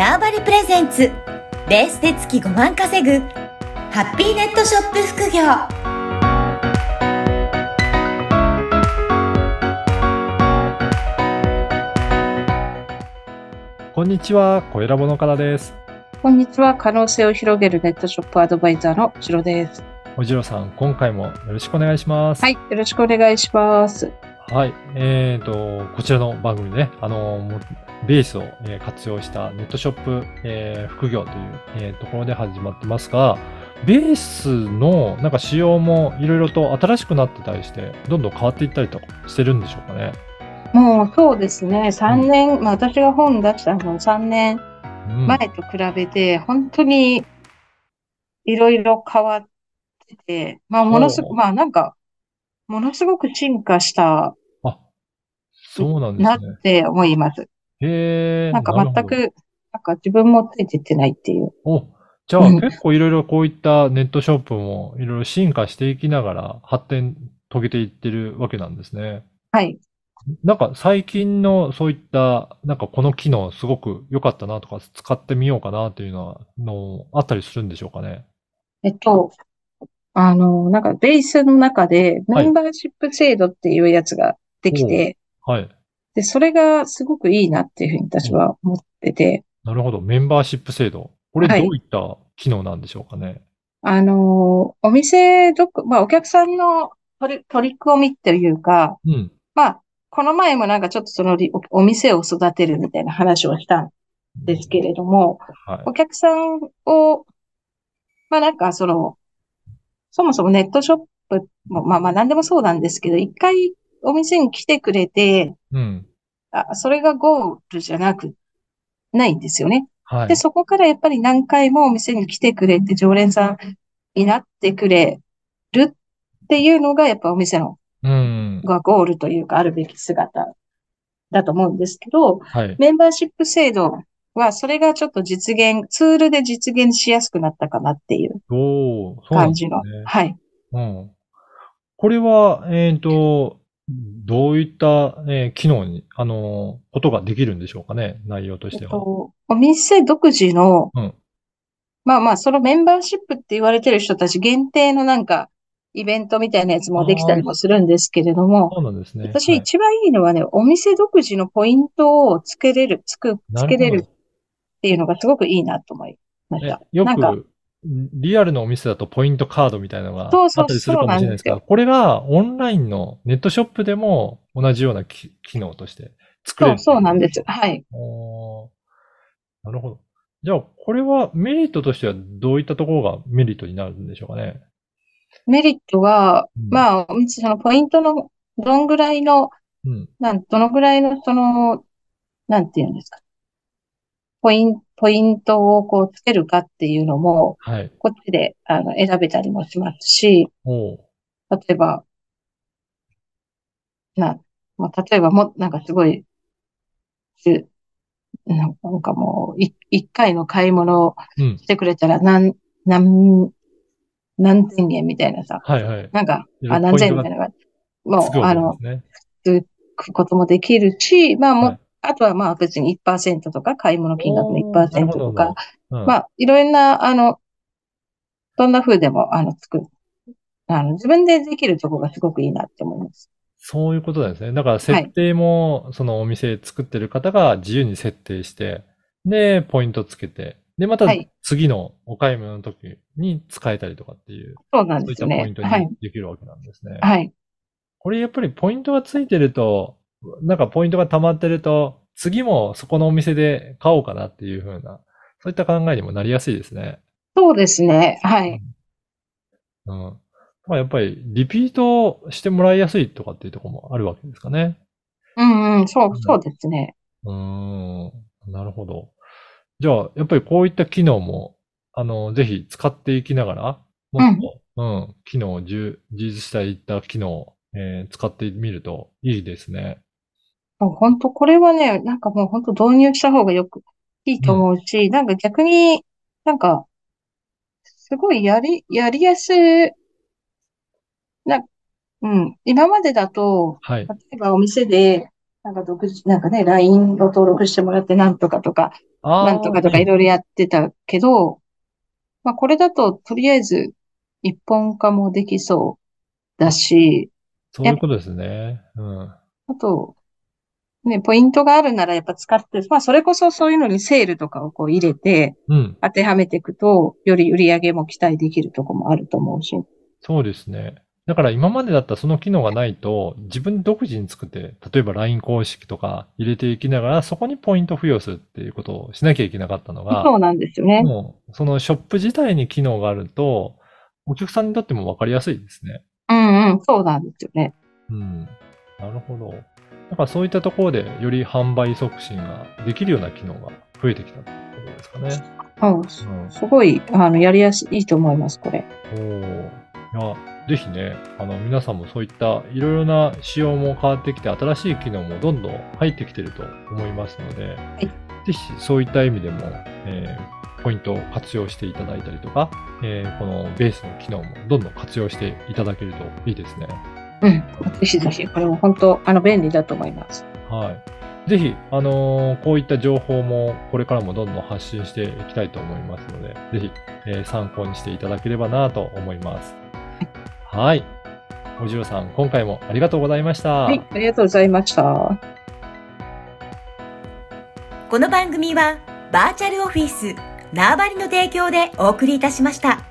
ターバリプレゼンツベースで月5万稼ぐハッピーネットショップ副業こんにちは、小ラボのからです。こんにちは。可能性を広げるネットショップアドバイザーのしろです。おじろさん、今回もよろしくお願いします。はい。よろしくお願いします。はい。えーと、こちらの番組ね、あの、ベースを、えー活用したネットショップ、えー副業という、えーところで始まってますが、ベースのなんか仕様もいろいろと新しくなってたりして、どんどん変わっていったりとかしてるんでしょうかね。もうそうですね。3年、まあ私が本出したの3年うん、前と比べて、本当にいろいろ変わってて、まあものすごく、まあなんか、ものすごく進化したあ、そうなんでなっすね。て思います。へーなんか全く、なんか自分もついてってないっていう。お、じゃあうん結構いろいろこういったネットショップもいろいろ進化していきながら発展遂げていってるわけなんですね。はい。なんか最近のそういった、なんかこの機能すごく良かったなとか使ってみようかなっていうのは、のあったりするんでしょうかね。えっと、あの、なんかベースの中ではいメンバーシップ制度っていうやつができて、はい。で、それがすごくいいなっていうふうに私は思ってて、なるほど。メンバーシップ制度。これどはいういった機能なんでしょうかね？あの、お店どこ、まあお客さんの取り、取り込みっていうか、うん。まあ、この前もなんかちょっとそのりおお店を育てるみたいな話をしたんですけれども、はい。お客さんを、まあなんかその、そもそもネットショップも、まあまあ何でもそうなんですけど、一回お店に来てくれて、うん。あ、それがゴールじゃなく、ないんですよね。はいで、。そこからやっぱり何回もお店に来てくれて、常連さんになってくれるっていうのが、やっぱお店の、うん。がゴールというか、あるべき姿だと思うんですけど、はい。メンバーシップ制度は、それがちょっと実現、ツールで実現しやすくなったかなっていう感じですねの。。はい。うん。これは、えっと、どういった、えー機能に、あのーことができるんでしょうかね、内容とえしては。っと、お店独自の、うんまあまあ、そのメンバーシップって言われてる人たち限定のなんか、イベントみたいなやつもできたりもするんですけれども、そうなんですね。私はい一番いいのはね、お店独自のポイントをつけれる、つく、つけれるっていうのがすごくいいなと思いましえた。よなんか、く、リアルのお店だとポイントカードみたいなのがあったりするかもしれないですが、これがオンラインのネットショップでも同じようなき機能として作れる。そう、そうなんです。はい。なるほど。じゃあ、これはメリットとしてはどういったところがメリットになるんでしょうかね？メリットは、うんまあ、そのポイントの、どんぐらいの、うん。なん、どのぐらいの、その、なんていうんですか？ポイン、ポイントをこうつけるかっていうのも、はい。こっちで、あの、選べたりもしますし、例えば、な、まあ、例えばも、なんかすごい、すなんかもう、い一回の買い物をうん。してくれたら、何、何、何千円みたいなさ、はいはい。なんか、あ、何千円みたいなのが、もう、つくわけであの。つくこともできるし、まあもう、はいあとはまあ別に1%とか、買い物金額のおーなる1%ほどとか、うんまあ、いろんな、あの、どんな風でも、あの、つく、あの、自分でできるところがすごくいいなって思います。そういうことなんですね。だから設定も、そのお店作ってる方が自由に設定して、で、ポイントつけて、で、またはい次のお買い物の時に使えたりとかっていう、そうなんそういっですね。たポイントはい。にできるわけなんですね。はい。これやっぱりポイントがついてると、なんかポイントが溜まってると、次もそこのお店で買おうかなっていう風な、そういった考えにもなりやすいですね。そうですね。はい。うん。まあやっぱりリピートしてもらいやすいとかっていうところもあるわけですかね。うんうん、そうう、んそうですね。うーん。なるほど。じゃあ、やっぱりこういった機能も、あの、ぜひ使っていきながら、もっと、うん、機能を充充実したいった機能を、えー使ってみるといいですね。もう本当、これはね、なんかもう本当導入した方がよく、いいと思うし、なんか逆に、なんか、すごいやり、やりやすい、な、うん、今までだと、はい。例えばお店で、なんか独自、なんかね、LINE を登録してもらってなんとかとか、あなんとかとかいろいろやってたけど、まあこれだととりあえず一本化もできそうだし、そういうことですね。うん。あと、ね、ポイントがあるならやっぱ使って、まあそれこそそういうのにセールとかをこう入れてうん。当てはめていくと、より売り上げも期待できるとこもあると思うし。そうですね。だから今までだったらその機能がないと、自分独自に作って、例えば LINE 公式とか入れていきながら、そこにポイント付与するっていうことをしなきゃいけなかったのが、そうなんですよね。もう、そのショップ自体に機能があると、お客さんにとっても分かりやすいですね。うんうん、そうなんですよね。うん。なるほど。だからそういったところで、より販売促進ができるような機能が増えてきたってことですかね。うん、すすごい、あの、やりやすい、いいと思います、これ。おーいや、ぜひね、あの、皆さんもそういったいろいろな仕様も変わってきて、新しい機能もどんどん入ってきてると思いますので、いぜひそういった意味でも、えーポイントを活用していただいたりとか、えーこのベースの機能もどんどん活用していただけるといいですね。うん。ぜひぜひ、これも本当、あの、便利だと思います。はい。ぜひ、あのーこういった情報もこれからもどんどん発信していきたいと思いますので、ぜひ、えー参考にしていただければなと思います。はい。おじろさん、今回もありがとうございました。はい、ありがとうございました。この番組はバーチャルオフィス縄張りの提供でお送りいたしました。